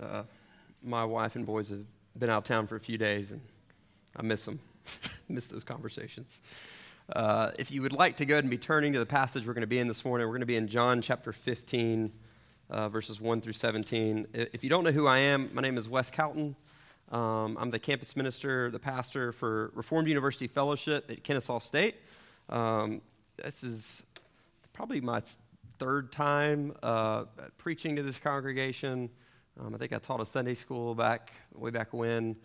Uh, my wife and boys have been out of town for a few days, and I miss them. miss those conversations. Uh, if you would like to go ahead and be turning to the passage we're going to be in this morning, we're going to be in John chapter 15, uh, verses 1 through 17. If you don't know who I am, my name is Wes Calton. Um, I'm the campus minister, the pastor for Reformed University Fellowship at Kennesaw State. Um, this is probably my third time uh, preaching to this congregation. Um, I think I taught a Sunday school back way back when.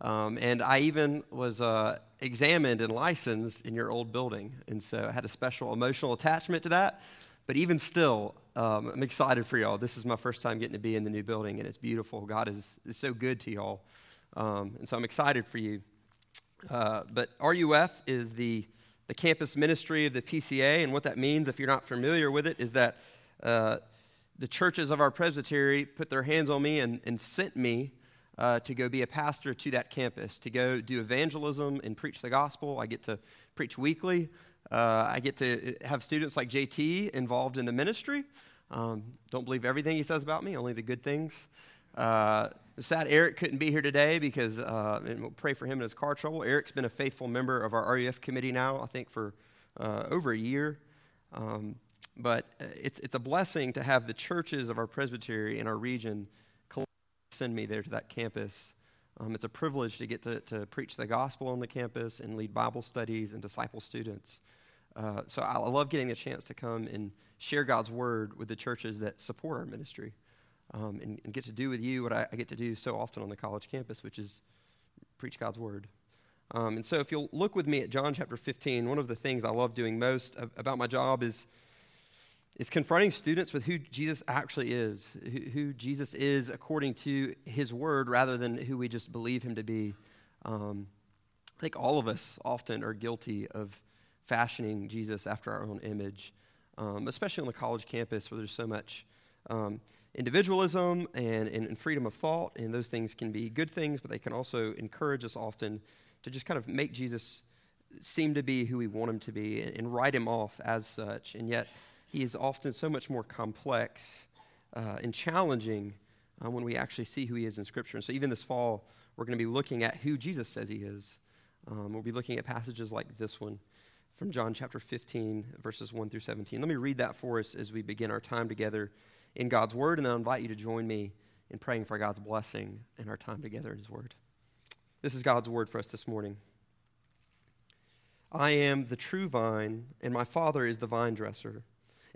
Um, and I even was uh, examined and licensed in your old building. And so I had a special emotional attachment to that. But even still, um, I'm excited for y'all. This is my first time getting to be in the new building, and it's beautiful. God is, is so good to y'all. Um, and so I'm excited for you. Uh, but RUF is the the campus ministry of the PCA. And what that means, if you're not familiar with it, is that uh, the churches of our presbytery put their hands on me and, and sent me uh, to go be a pastor to that campus, to go do evangelism and preach the gospel. I get to preach weekly. Uh, I get to have students like JT involved in the ministry. Um, don't believe everything he says about me, only the good things. Uh, sad Eric couldn't be here today because, uh, we'll pray for him in his car trouble. Eric's been a faithful member of our RUF committee now, I think, for uh, over a year. Um, but uh, it's, it's a blessing to have the churches of our presbytery in our region send me there to that campus. Um, it's a privilege to get to, to preach the gospel on the campus and lead Bible studies and disciple students. Uh, so I love getting the chance to come and share God's word with the churches that support our ministry um, and, and, get to do with you what I, I, get to do so often on the college campus, which is preach God's word. Um, and so, if you'll look with me at John chapter 15, one of the things I love doing most about my job is, is confronting students with who Jesus actually is, who, Jesus is according to his word, rather than who we just believe him to be. Um, I think all of us often are guilty of fashioning Jesus after our own image, um, especially on the college campus where there's so much um, individualism and, and, and, freedom of thought, and those things can be good things, but they can also encourage us often to just kind of make Jesus seem to be who we want him to be and, and write him off as such. And yet, he is often so much more complex uh, and challenging uh, when we actually see who he is in Scripture. And so, even this fall, we're going to be looking at who Jesus says he is. Um, we'll be looking at passages like this one from John chapter 15, verses 1 through 17. Let me read that for us as we begin our time together in God's Word, and I'll invite you to join me in praying for God's blessing in our time together in His Word. This is God's Word for us this morning. I am the true vine, and my Father is the vine dresser.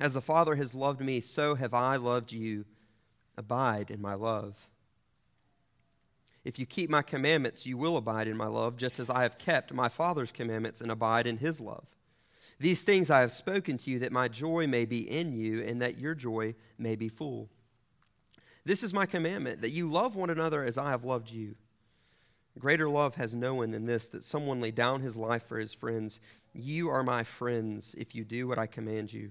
As the Father has loved me, so have I loved you. Abide in my love. If you keep my commandments, you will abide in my love, just as I have kept my Father's commandments and abide in his love. These things I have spoken to you, that my joy may be in you, and that your joy may be full. This is my commandment that you love one another as I have loved you. Greater love has no one than this that someone lay down his life for his friends. You are my friends if you do what I command you.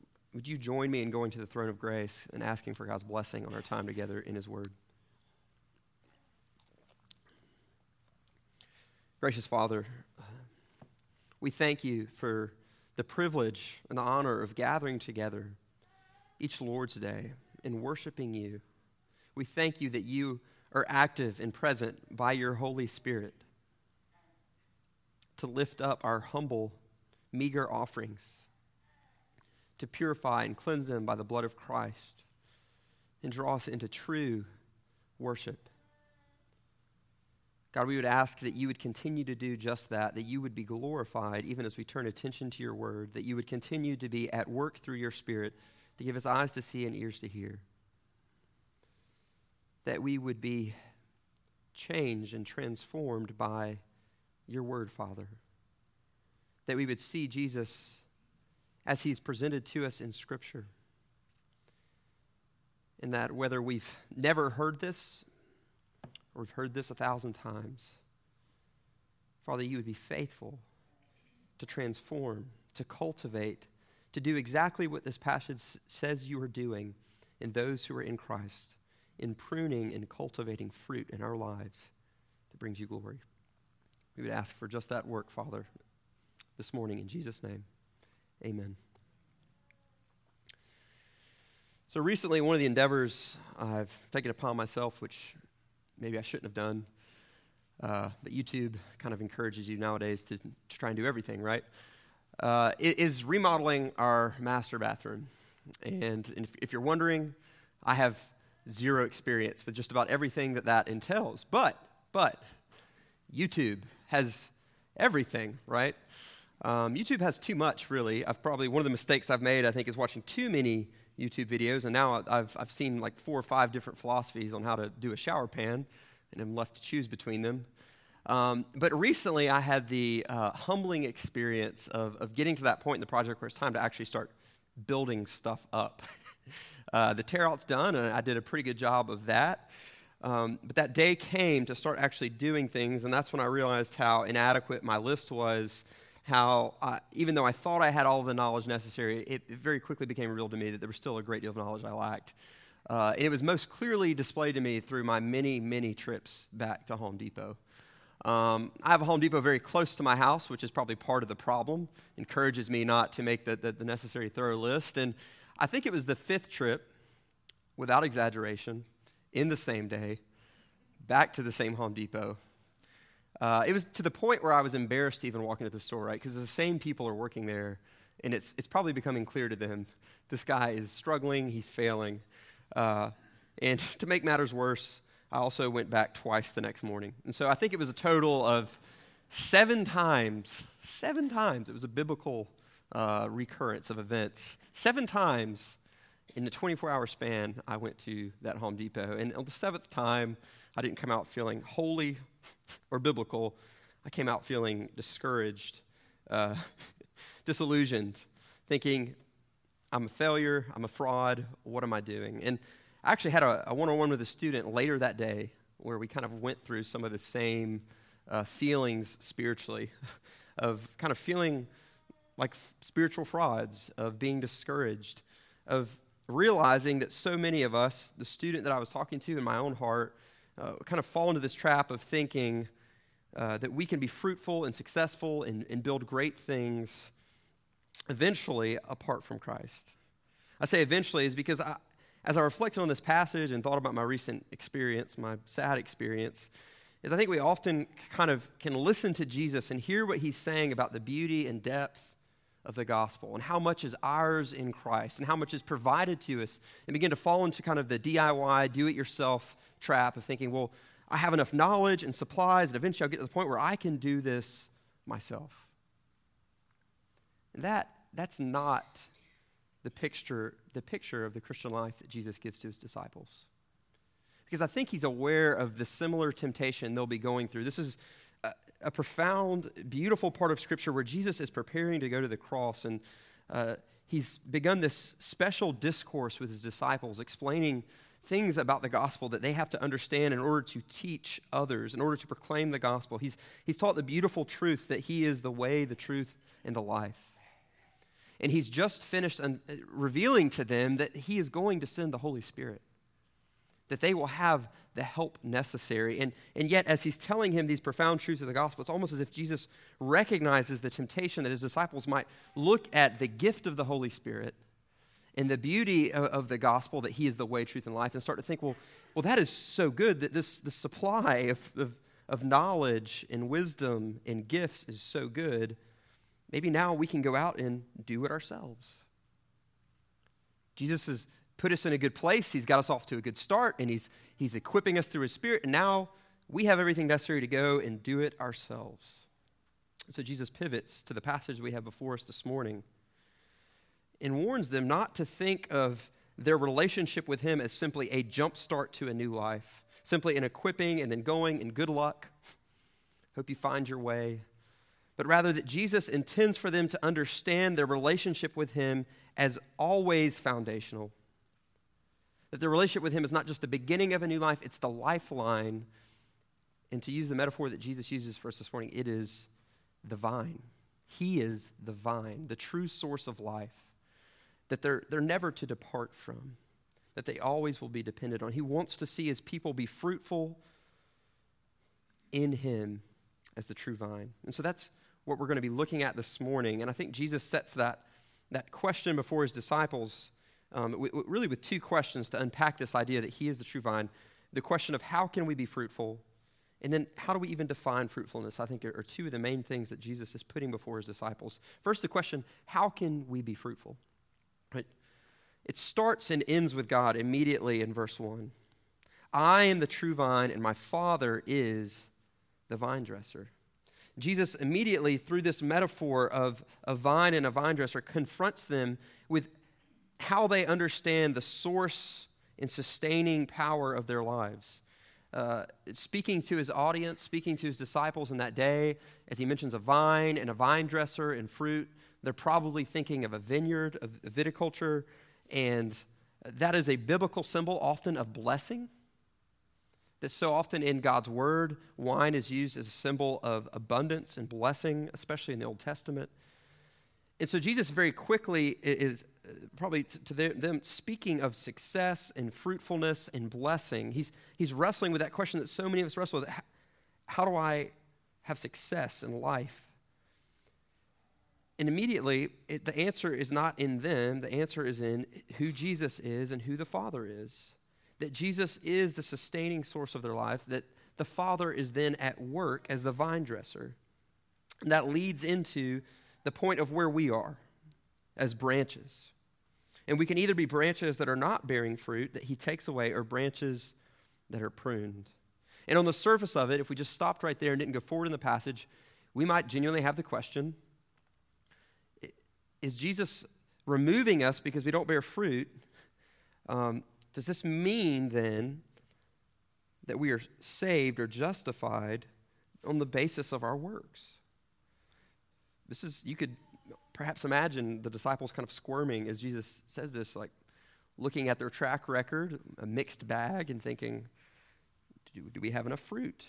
would you join me in going to the throne of grace and asking for God's blessing on our time together in His Word? Gracious Father, we thank you for the privilege and the honor of gathering together each Lord's Day and worshiping you. We thank you that you are active and present by your Holy Spirit to lift up our humble, meager offerings, to purify and cleanse them by the blood of Christ, and draw us into true worship. God, we would ask that you would continue to do just that, that you would be glorified even as we turn attention to your word, that you would continue to be at work through your spirit to give us eyes to see and ears to hear. That we would be changed and transformed by your word, Father. That we would see Jesus as he's presented to us in Scripture. In that whether we've never heard this or we've heard this a thousand times, Father, you would be faithful to transform, to cultivate, to do exactly what this passage says you are doing in those who are in Christ, in pruning and cultivating fruit in our lives that brings you glory. We would ask for just that work, Father, this morning in Jesus' name. Amen. So, recently, one of the endeavors I've taken upon myself, which maybe I shouldn't have done, uh, but YouTube kind of encourages you nowadays to, to try and do everything, right? Uh, is remodeling our master bathroom. And if, if you're wondering, I have zero experience with just about everything that that entails. But, but, YouTube has everything, right? Um, YouTube has too much, really. I've probably, one of the mistakes I've made, I think, is watching too many YouTube videos. And now I've, I've seen like four or five different philosophies on how to do a shower pan, and I'm left to choose between them. Um, but recently, I had the uh, humbling experience of, of getting to that point in the project where it's time to actually start building stuff up. uh, the tear out's done, and I did a pretty good job of that. Um, but that day came to start actually doing things, and that's when I realized how inadequate my list was. How, uh, even though I thought I had all the knowledge necessary, it, it, very quickly became real to me that there was still a great deal of knowledge I lacked. Uh, and it was most clearly displayed to me through my many, many trips back to Home Depot. Um, I have a Home Depot very close to my house, which is probably part of the problem. Encourages me not to make the, the, the necessary thorough list. And I think it was the fifth trip, without exaggeration, in the same day, back to the same Home Depot. Uh, it was to the point where I was embarrassed to even walk into the store, right? Because the same people are working there, and it's, it's probably becoming clear to them this guy is struggling, he's failing. Uh, and to make matters worse, I also went back twice the next morning. And so I think it was a total of seven times, seven times, it was a biblical uh, recurrence of events. Seven times in the 24 hour span, I went to that Home Depot. And on the seventh time, I didn't come out feeling holy or biblical. I came out feeling discouraged, uh, disillusioned, thinking, I'm a failure, I'm a fraud, what am I doing? And I actually had a one on one with a student later that day where we kind of went through some of the same uh, feelings spiritually of kind of feeling like f- spiritual frauds, of being discouraged, of realizing that so many of us, the student that I was talking to in my own heart, uh, kind of fall into this trap of thinking uh, that we can be fruitful and successful and, and build great things eventually apart from Christ. I say eventually is because I, as I reflected on this passage and thought about my recent experience, my sad experience, is I think we often kind of can listen to Jesus and hear what he's saying about the beauty and depth of the gospel and how much is ours in Christ and how much is provided to us and begin to fall into kind of the DIY, do it yourself trap of thinking, well, I have enough knowledge and supplies and eventually I'll get to the point where I can do this myself. And that, that's not the picture, the picture of the Christian life that Jesus gives to his disciples. Because I think he's aware of the similar temptation they'll be going through. This is a, profound, beautiful part of Scripture where Jesus is preparing to go to the cross, and uh, he's begun this special discourse with his disciples, explaining things about the gospel that they have to understand in order to teach others, in order to proclaim the gospel. He's, he's taught the beautiful truth that he is the way, the truth, and the life and he's just finished un- revealing to them that he is going to send the Holy Spirit that they will have the help necessary. And, and yet, as he's telling him these profound truths of the gospel, it's almost as if Jesus recognizes the temptation that his disciples might look at the gift of the Holy Spirit and the beauty of, of the gospel that he is the way, truth, and life and start to think, well, well that is so good that this, this supply of, of, of knowledge and wisdom and gifts is so good. Maybe now we can go out and do it ourselves. Jesus has put us in a good place. He's got us off to a good start, and he's, he's equipping us through his spirit. And now we have everything necessary to go and do it ourselves. So Jesus pivots to the passage we have before us this morning and warns them not to think of their relationship with him as simply a jump start to a new life, simply an equipping and then going and good luck. Hope you find your way. But rather that Jesus intends for them to understand their relationship with him as always foundational that the relationship with Him is not just the beginning of a new life, it's the lifeline. And to use the metaphor that Jesus uses for us this morning, it is the vine. He is the vine, the true source of life that they're, they're never to depart from, that they always will be dependent on. He wants to see his people be fruitful in him as the true vine. And so that's what we're going to be looking at this morning. And I think Jesus sets that, that question before his disciples um, w- w- really with two questions to unpack this idea that He is the true vine. The question of how can we be fruitful, and then how do we even define fruitfulness, I think, are, two of the main things that Jesus is putting before His disciples. First, the question how can we be fruitful? Right? It starts and ends with God immediately in verse 1. I am the true vine, and my Father is the vine dresser. Jesus immediately, through this metaphor of a vine and a vine dresser, confronts them with how they understand the source and sustaining power of their lives. Uh, speaking to his audience, speaking to his disciples in that day, as he mentions a vine and a vine dresser and fruit, they're probably thinking of a vineyard, of viticulture, and that is a biblical symbol often of blessing. That so often in God's word, wine is used as a symbol of abundance and blessing, especially in the Old Testament. And so Jesus very quickly is probably to them speaking of success and fruitfulness and blessing. He's, he's wrestling with that question that so many of us wrestle with. How, do I have success in life? And immediately, it, the answer is not in them. The answer is in who Jesus is and who the Father is. That Jesus is the sustaining source of their life, that the Father is then at work as the vine dresser. And that leads into the point of where we are as branches. And we can either be branches that are not bearing fruit that he takes away, or branches that are pruned. And on the surface of it, if we just stopped right there and didn't go forward in the passage, we might genuinely have the question Is Jesus removing us because we don't bear fruit? Um, does this mean then that we are saved or justified on the basis of our works? This is, you could perhaps imagine the disciples kind of squirming as Jesus says this, like looking at their track record, a mixed bag, and thinking, do, do we have enough fruit?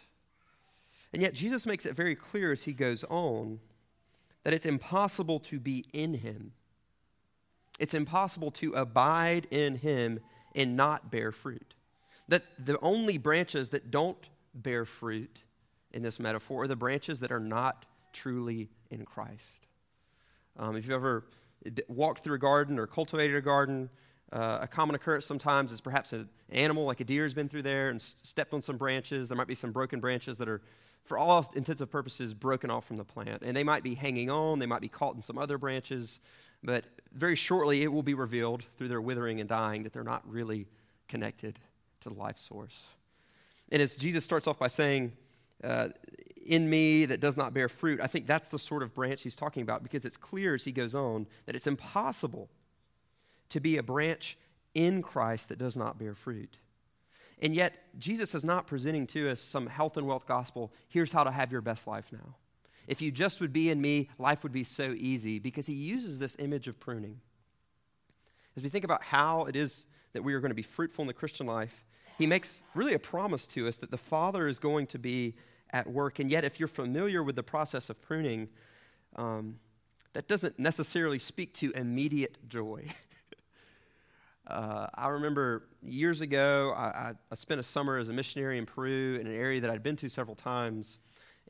And yet, Jesus makes it very clear as he goes on that it's impossible to be in him. It's impossible to abide in him and not bear fruit. That the only branches that don't bear fruit in this metaphor are the branches that are not truly in Christ. Um, if you've ever walked through a garden or cultivated a garden, uh, a common occurrence sometimes is perhaps an animal like a deer has been through there and s- stepped on some branches. There might be some broken branches that are, for all intents and purposes, broken off from the plant. And they might be hanging on, they might be caught in some other branches, but very shortly it will be revealed through their withering and dying that they're not really connected to the life source. And as Jesus starts off by saying, uh, in me that does not bear fruit. I think that's the sort of branch he's talking about because it's clear as he goes on that it's impossible to be a branch in Christ that does not bear fruit. And yet, Jesus is not presenting to us some health and wealth gospel. Here's how to have your best life now. If you just would be in me, life would be so easy because he uses this image of pruning. As we think about how it is that we are going to be fruitful in the Christian life, he makes really a promise to us that the Father is going to be at work. And yet, if you're familiar with the process of pruning, um, that doesn't necessarily speak to immediate joy. Uh, I remember years ago, I, I, spent a summer as a missionary in Peru in an area that I'd been to several times.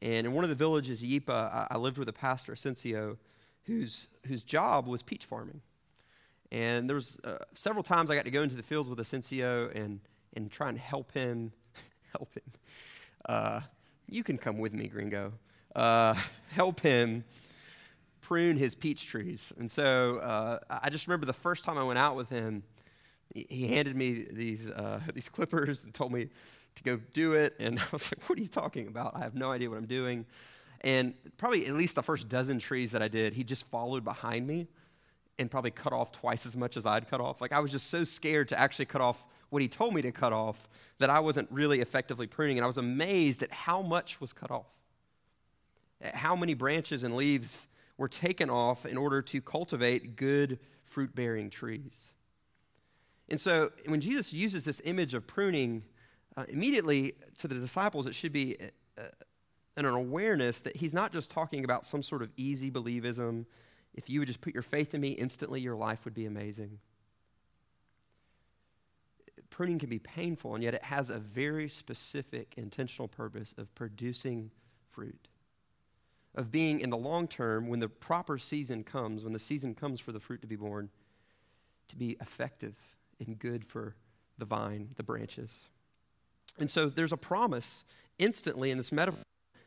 And in one of the villages, Yipa, I, I lived with a pastor, Asensio, whose, whose job was peach farming. And there was uh, several times I got to go into the fields with Asensio and, and try and help him. help him. Uh, you can come with me, gringo. Uh, help him prune his peach trees. And so uh, I just remember the first time I went out with him, he handed me these, uh, these clippers and told me to go do it. And I was like, what are you talking about? I have no idea what I'm doing. And probably at least the first dozen trees that I did, he just followed behind me and probably cut off twice as much as I'd cut off. Like I was just so scared to actually cut off what he told me to cut off that I wasn't really effectively pruning. And I was amazed at how much was cut off, at how many branches and leaves were taken off in order to cultivate good fruit bearing trees. And so when Jesus uses this image of pruning, uh, immediately to the disciples, it should be uh, an awareness that he's not just talking about some sort of easy believism. If you would just put your faith in me, instantly your life would be amazing. Pruning can be painful, and yet it has a very specific intentional purpose of producing fruit. Of being in the long term, when the proper season comes, when the season comes for the fruit to be born, to be effective and good for the vine, the branches. And so there's a promise instantly in this metaphor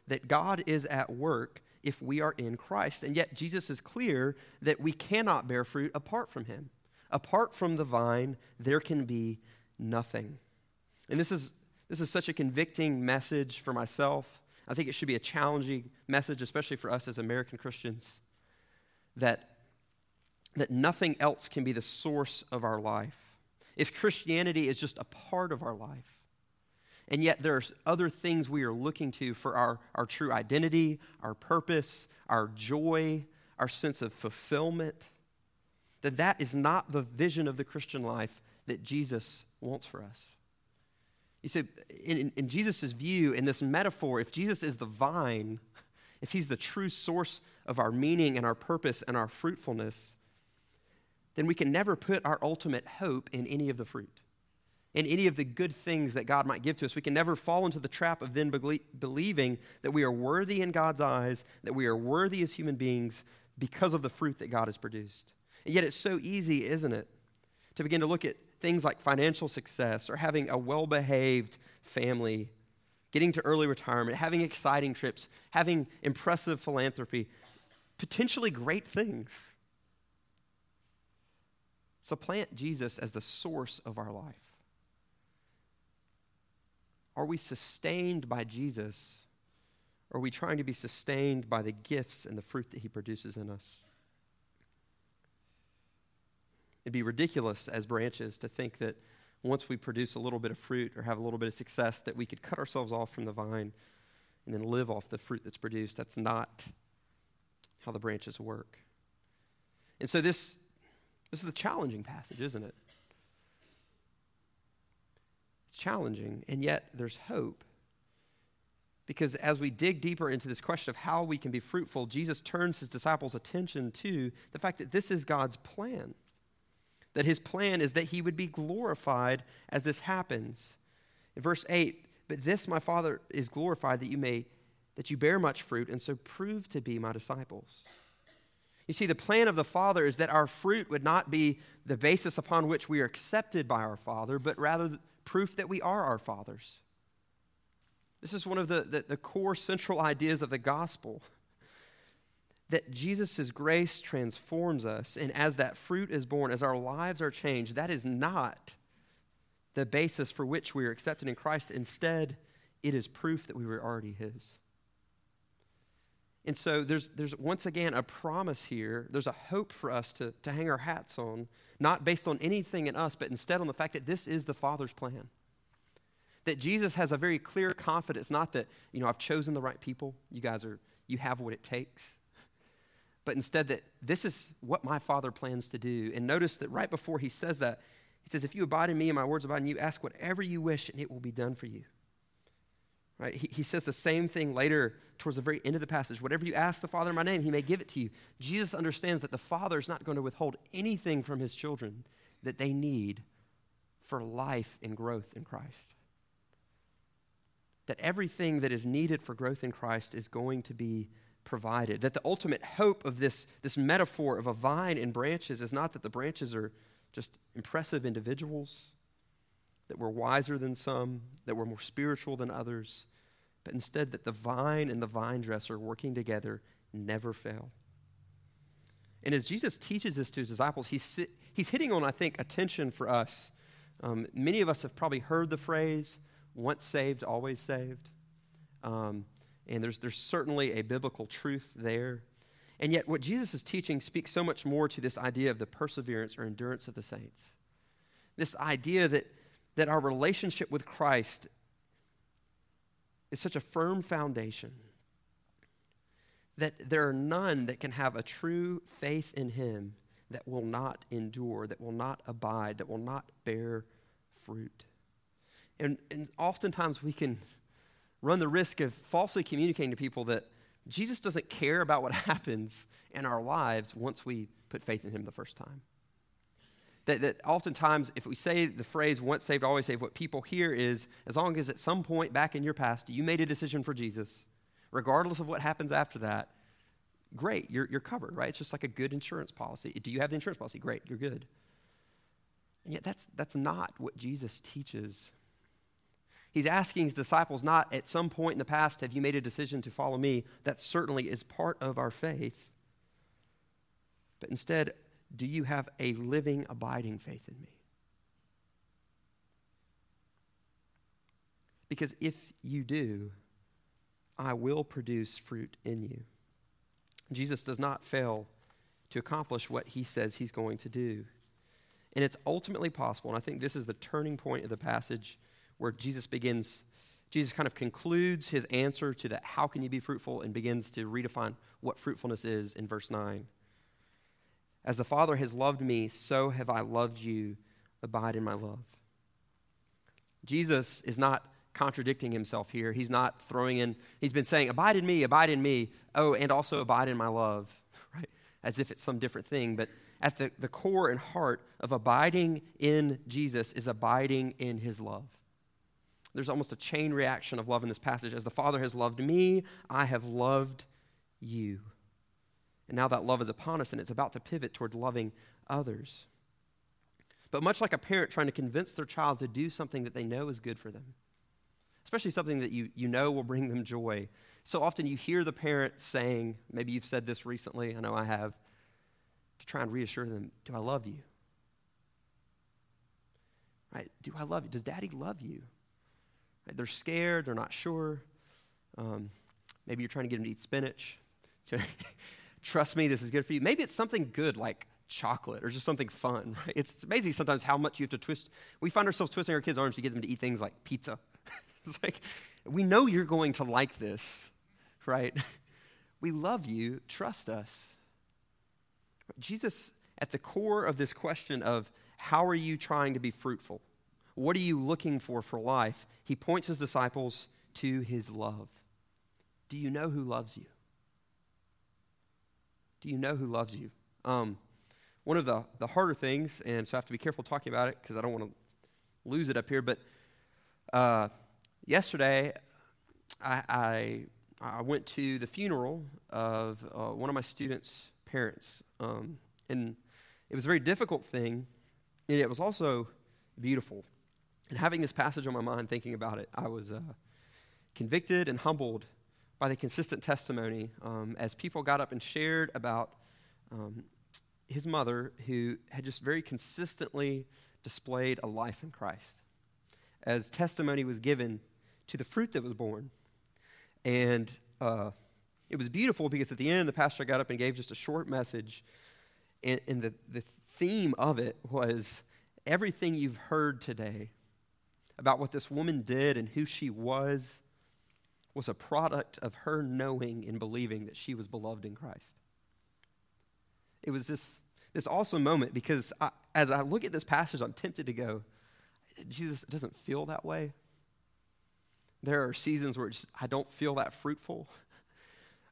that God is at work if we are in Christ. And yet Jesus is clear that we cannot bear fruit apart from him. Apart from the vine, there can be nothing. And this is, this is such a convicting message for myself. I think it should be a challenging message, especially for us as American Christians, that, that nothing else can be the source of our life. If Christianity is just a part of our life, and yet there's other things we are looking to for our, our true identity, our purpose, our joy, our sense of fulfillment. That that is not the vision of the Christian life that Jesus wants for us. You see, in, in Jesus' view, in this metaphor, if Jesus is the vine, if he's the true source of our meaning and our purpose and our fruitfulness, then we can never put our ultimate hope in any of the fruit in any of the good things that God might give to us. We can never fall into the trap of then believing that we are worthy in God's eyes, that we are worthy as human beings because of the fruit that God has produced. And yet it's so easy, isn't it, to begin to look at things like financial success or having a well behaved family, getting to early retirement, having exciting trips, having impressive philanthropy, potentially great things. Supplant Jesus as the source of our life. Are we sustained by Jesus? Or are we trying to be sustained by the gifts and the fruit that he produces in us? It'd be ridiculous as branches to think that once we produce a little bit of fruit or have a little bit of success, that we could cut ourselves off from the vine and then live off the fruit that's produced. That's not how the branches work. And so this, this is a challenging passage, isn't it? It's challenging, and yet there's hope. Because as we dig deeper into this question of how we can be fruitful, Jesus turns his disciples' attention to the fact that this is God's plan. That his plan is that he would be glorified as this happens. In verse 8, but this my Father is glorified that you may that you bear much fruit and so prove to be my disciples. You see, the plan of the Father is that our fruit would not be the basis upon which we are accepted by our Father, but rather proof that we are our fathers. This is one of the, the, the core central ideas of the gospel that Jesus' grace transforms us, and as that fruit is born, as our lives are changed, that is not the basis for which we are accepted in Christ. Instead, it is proof that we were already His. And so there's, there's once again a promise here. There's a hope for us to, to hang our hats on, not based on anything in us, but instead on the fact that this is the Father's plan. That Jesus has a very clear confidence, not that, you know, I've chosen the right people, you guys are, you have what it takes, but instead that this is what my Father plans to do. And notice that right before he says that, he says, If you abide in me and my words abide in you, ask whatever you wish, and it will be done for you. Right? He, he says the same thing later towards the very end of the passage. Whatever you ask the Father in my name, he may give it to you. Jesus understands that the Father is not going to withhold anything from his children that they need for life and growth in Christ. That everything that is needed for growth in Christ is going to be provided. That the ultimate hope of this, this metaphor of a vine and branches is not that the branches are just impressive individuals, that we're wiser than some, that we're more spiritual than others, but instead that the vine and the vine dresser working together never fail. And as Jesus teaches this to his disciples, he's, he's hitting on, I think, attention for us. Um, many of us have probably heard the phrase, once saved, always saved. Um, and there's, there's certainly a biblical truth there. And yet, what Jesus is teaching speaks so much more to this idea of the perseverance or endurance of the saints. This idea that, that our relationship with Christ is such a firm foundation that there are none that can have a true faith in Him that will not endure, that will not abide, that will not bear fruit. And, and oftentimes we can run the risk of falsely communicating to people that Jesus doesn't care about what happens in our lives once we put faith in Him the first time. That, that oftentimes, if we say the phrase once saved, always saved, what people hear is as long as at some point back in your past you made a decision for Jesus, regardless of what happens after that, great, you're, you're covered, right? It's just like a good insurance policy. Do you have the insurance policy? Great, you're good. And yet, that's, that's not what Jesus teaches. He's asking his disciples not at some point in the past, have you made a decision to follow me? That certainly is part of our faith. But instead, do you have a living, abiding faith in me? Because if you do, I will produce fruit in you. Jesus does not fail to accomplish what he says he's going to do. And it's ultimately possible, and I think this is the turning point of the passage where Jesus begins, Jesus kind of concludes his answer to that, how can you be fruitful, and begins to redefine what fruitfulness is in verse 9. As the Father has loved me, so have I loved you. Abide in my love. Jesus is not contradicting himself here. He's not throwing in, he's been saying, Abide in me, abide in me. Oh, and also abide in my love, right? As if it's some different thing. But at the, the core and heart of abiding in Jesus is abiding in his love. There's almost a chain reaction of love in this passage. As the Father has loved me, I have loved you. And now that love is upon us, and it's about to pivot toward loving others. But much like a parent trying to convince their child to do something that they know is good for them, especially something that you, you know will bring them joy. So often you hear the parent saying, maybe you've said this recently, I know I have, to try and reassure them, Do I love you? Right? Do I love you? Does daddy love you? They're scared, they're not sure. Um, maybe you're trying to get them to eat spinach. Trust me, this is good for you. Maybe it's something good like chocolate or just something fun. Right? It's amazing sometimes how much you have to twist. We find ourselves twisting our kids' arms to get them to eat things like pizza. it's like, we know you're going to like this, right? We love you. Trust us. Jesus, at the core of this question of how are you trying to be fruitful? What are you looking for for life? He points his disciples to his love. Do you know who loves you? Do you know who loves you? Um, one of the, the harder things, and so I have to be careful talking about it because I don't want to lose it up here, but uh, yesterday I, I, I, went to the funeral of uh, one of my students' parents. Um, and it was a very difficult thing, and it was also beautiful. And having this passage on my mind, thinking about it, I was uh, convicted and humbled by the consistent testimony um, as people got up and shared about um, his mother, who had just very consistently displayed a life in Christ. As testimony was given to the fruit that was born. And uh, it was beautiful because at the end, the pastor got up and gave just a short message. And, and the, the theme of it was everything you've heard today about what this woman did and who she was was a product of her knowing and believing that she was beloved in Christ. It was this, this awesome moment because I, as I look at this passage, I'm tempted to go, Jesus it doesn't feel that way. There are seasons where just, I don't feel that fruitful.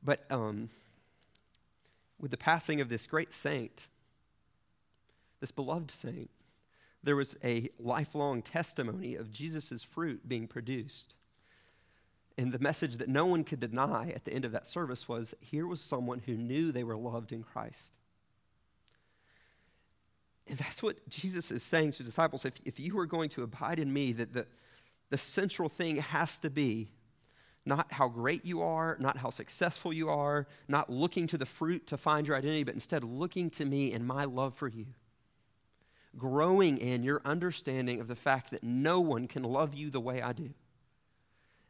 But um, with the passing of this great saint, this beloved saint, there was a lifelong testimony of Jesus' fruit being produced. And the message that no one could deny at the end of that service was here was someone who knew they were loved in Christ. And that's what Jesus is saying to his disciples. If, if you are going to abide in me, that the, the central thing has to be not how great you are, not how successful you are, not looking to the fruit to find your identity, but instead looking to me and my love for you. Growing in your understanding of the fact that no one can love you the way I do,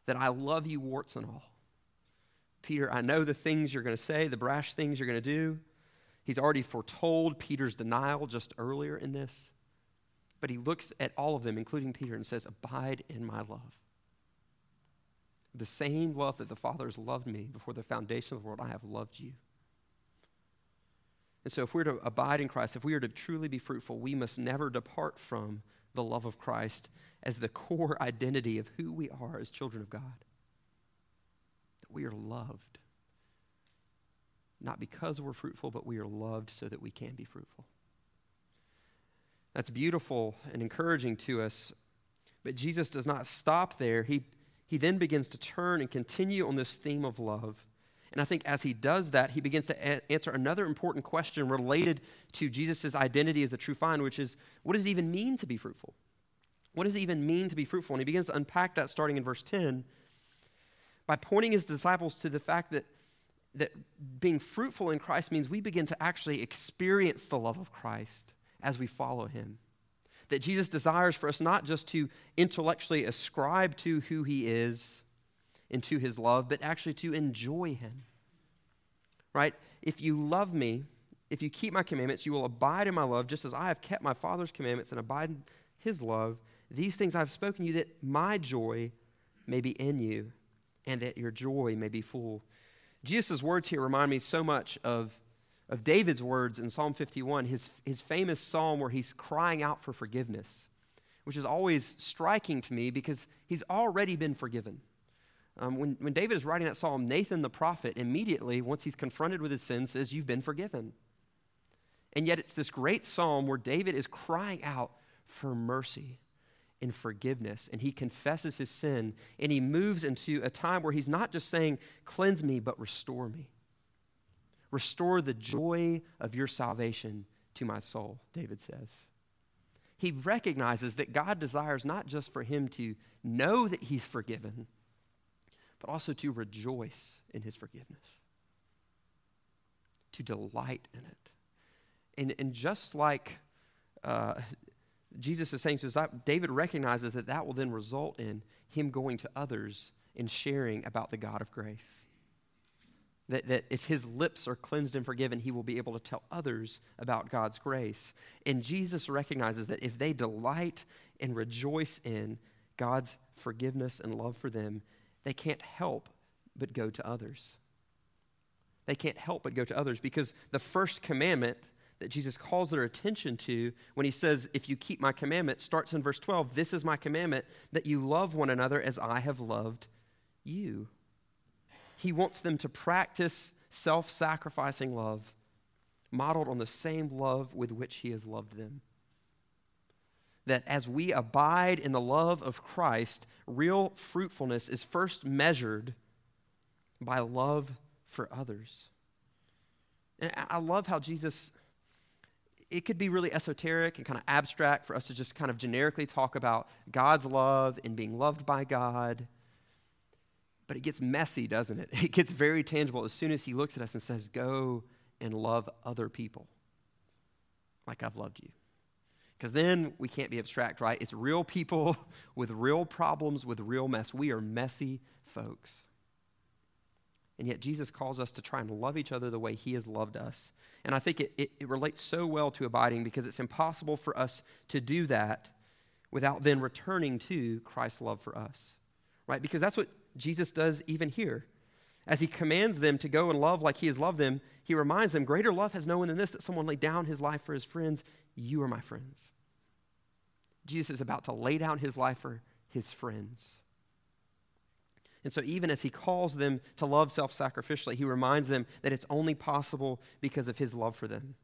that I love you, warts and all. Peter, I know the things you're going to say, the brash things you're going to do. He's already foretold Peter's denial just earlier in this. But he looks at all of them, including Peter, and says, Abide in my love. The same love that the Father has loved me before the foundation of the world, I have loved you. And so, if we're to abide in Christ, if we are to truly be fruitful, we must never depart from the love of Christ as the core identity of who we are as children of God. That we are loved. Not because we're fruitful, but we are loved so that we can be fruitful. That's beautiful and encouraging to us. But Jesus does not stop there. He he then begins to turn and continue on this theme of love. And I think as he does that, he begins to a- answer another important question related to Jesus' identity as the true vine, which is what does it even mean to be fruitful? What does it even mean to be fruitful? And he begins to unpack that starting in verse 10 by pointing his disciples to the fact that, that being fruitful in Christ means we begin to actually experience the love of Christ as we follow him that Jesus desires for us not just to intellectually ascribe to who he is and to his love, but actually to enjoy him. Right? If you love me, if you keep my commandments, you will abide in my love, just as I have kept my Father's commandments and abide in his love. These things I have spoken to you that my joy may be in you and that your joy may be full. Jesus' words here remind me so much of of David's words in Psalm 51, his, his famous psalm where he's crying out for forgiveness, which is always striking to me because he's already been forgiven. Um, when, when David is writing that psalm, Nathan the prophet immediately, once he's confronted with his sin, says, You've been forgiven. And yet it's this great psalm where David is crying out for mercy and forgiveness. And he confesses his sin and he moves into a time where he's not just saying, Cleanse me, but restore me. Restore the joy of your salvation to my soul, David says. He recognizes that God desires not just for him to know that he's forgiven, but also to rejoice in his forgiveness, to delight in it. And, and just like uh, Jesus is saying us, David recognizes that that will then result in him going to others and sharing about the God of grace. That, that if his lips are cleansed and forgiven, he will be able to tell others about God's grace. And Jesus recognizes that if they delight and rejoice in God's forgiveness and love for them, they can't help but go to others. They can't help but go to others because the first commandment that Jesus calls their attention to when he says, If you keep my commandment, starts in verse 12. This is my commandment that you love one another as I have loved you. He wants them to practice self sacrificing love, modeled on the same love with which He has loved them. That as we abide in the love of Christ, real fruitfulness is first measured by love for others. And I love how Jesus, it could be really esoteric and kind of abstract for us to just kind of generically talk about God's love and being loved by God but it gets messy, doesn't it? It gets very tangible as soon as he looks at us and says, Go and love other people like I've loved you. Because then we can't be abstract, right? It's real people with real problems, with real mess. We are messy folks. And yet Jesus calls us to try and love each other the way he has loved us. And I think it, it, it relates so well to abiding because it's impossible for us to do that without then returning to Christ's love for us, right? Because that's what Jesus does even here. As he commands them to go and love like he has loved them, he reminds them, Greater love has no one than this, that someone laid down his life for his friends. You are my friends. Jesus is about to lay down his life for his friends. And so, even as he calls them to love self sacrificially, he reminds them that it's only possible because of his love for them.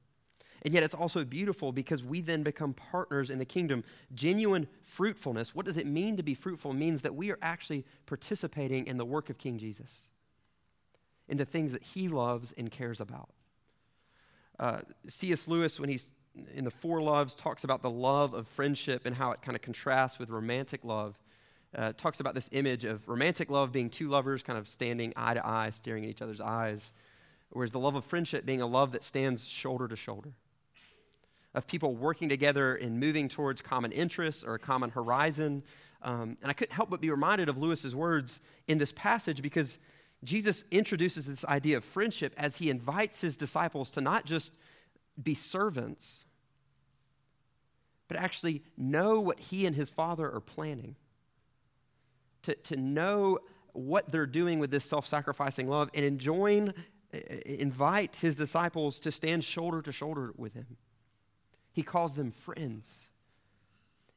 And yet it's also beautiful because we then become partners in the kingdom. Genuine fruitfulness, what does it mean to be fruitful? It means that we are actually participating in the work of King Jesus, in the things that he loves and cares about. Uh, C.S. Lewis, when he's in the Four Loves, talks about the love of friendship and how it kind of contrasts with romantic love. Uh, talks about this image of romantic love being two lovers kind of standing eye to eye, staring at each other's eyes, whereas the love of friendship being a love that stands shoulder to shoulder of people working together and moving towards common interests or a common horizon. Um, and I couldn't help but be reminded of Lewis's words in this passage because Jesus introduces this idea of friendship as he invites his disciples to not just be servants, but actually know what he and his father are planning. To, to know what they're doing with this self sacrificing love and enjoin, eh, invite his disciples to stand shoulder to shoulder with him. He calls them friends.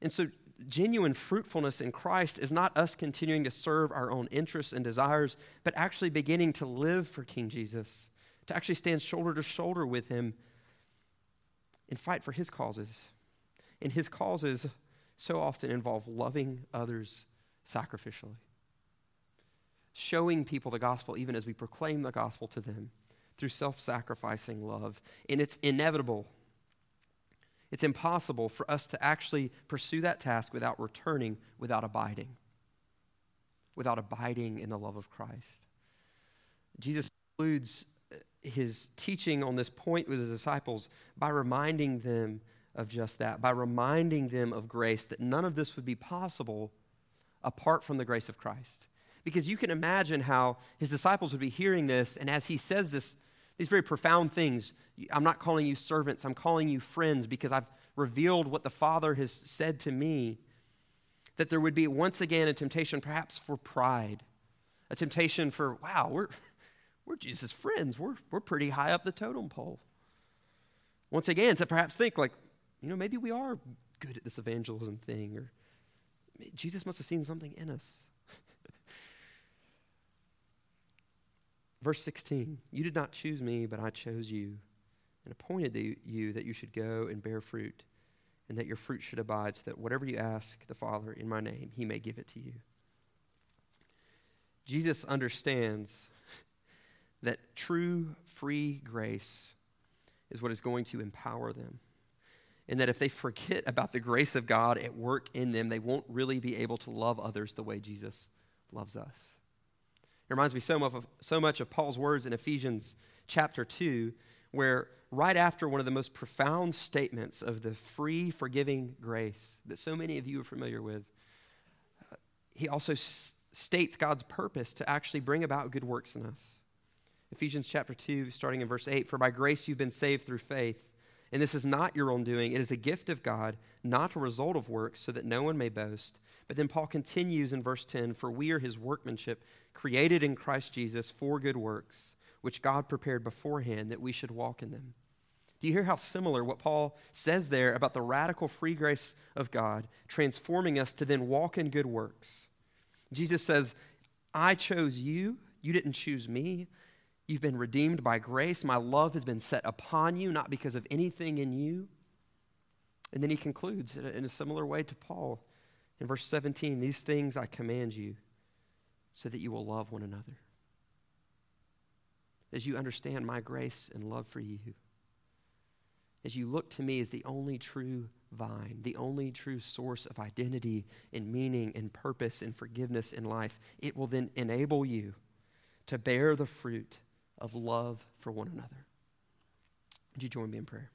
And so, genuine fruitfulness in Christ is not us continuing to serve our own interests and desires, but actually beginning to live for King Jesus, to actually stand shoulder to shoulder with him and fight for his causes. And his causes so often involve loving others sacrificially, showing people the gospel even as we proclaim the gospel to them through self sacrificing love. And it's inevitable it's impossible for us to actually pursue that task without returning, without abiding, without abiding in the love of Christ. Jesus concludes uh, his teaching on this point with his disciples by reminding them of just that, by reminding them of grace, that none of this would be possible apart from the grace of Christ. Because you can imagine how his disciples would be hearing this, and as he says this, these very profound things. I'm not calling you servants, I'm calling you friends because I've revealed what the Father has said to me. That there would be once again a temptation, perhaps for pride, a temptation for, wow, we're, we're Jesus' friends. We're, we're pretty high up the totem pole. Once again, to perhaps think, like, you know, maybe we are good at this evangelism thing, or Jesus must have seen something in us. Verse 16 You did not choose me, but I chose you and appointed you that you should go and bear fruit, and that your fruit should abide, so that whatever you ask the Father in my name, he may give it to you. Jesus understands that true free grace is what is going to empower them. And that if they forget about the grace of God at work in them, they won't really be able to love others the way Jesus loves us. It reminds me so much, of, so much of Paul's words in Ephesians chapter 2, where right after one of the most profound statements of the free, forgiving grace that so many of you are familiar with, uh, he also s- states God's purpose to actually bring about good works in us. Ephesians chapter 2, starting in verse 8 For by grace you've been saved through faith. And this is not your own doing, it is a gift of God, not a result of works, so that no one may boast. But then Paul continues in verse 10 For we are his workmanship, created in Christ Jesus for good works, which God prepared beforehand that we should walk in them. Do you hear how similar what Paul says there about the radical free grace of God transforming us to then walk in good works? Jesus says, I chose you, you didn't choose me. You've been redeemed by grace. My love has been set upon you, not because of anything in you. And then he concludes in a similar way to Paul in verse 17 These things I command you so that you will love one another. As you understand my grace and love for you, as you look to me as the only true vine, the only true source of identity and meaning and purpose and forgiveness in life, it will then enable you to bear the fruit of love for one another. Would you join me in prayer?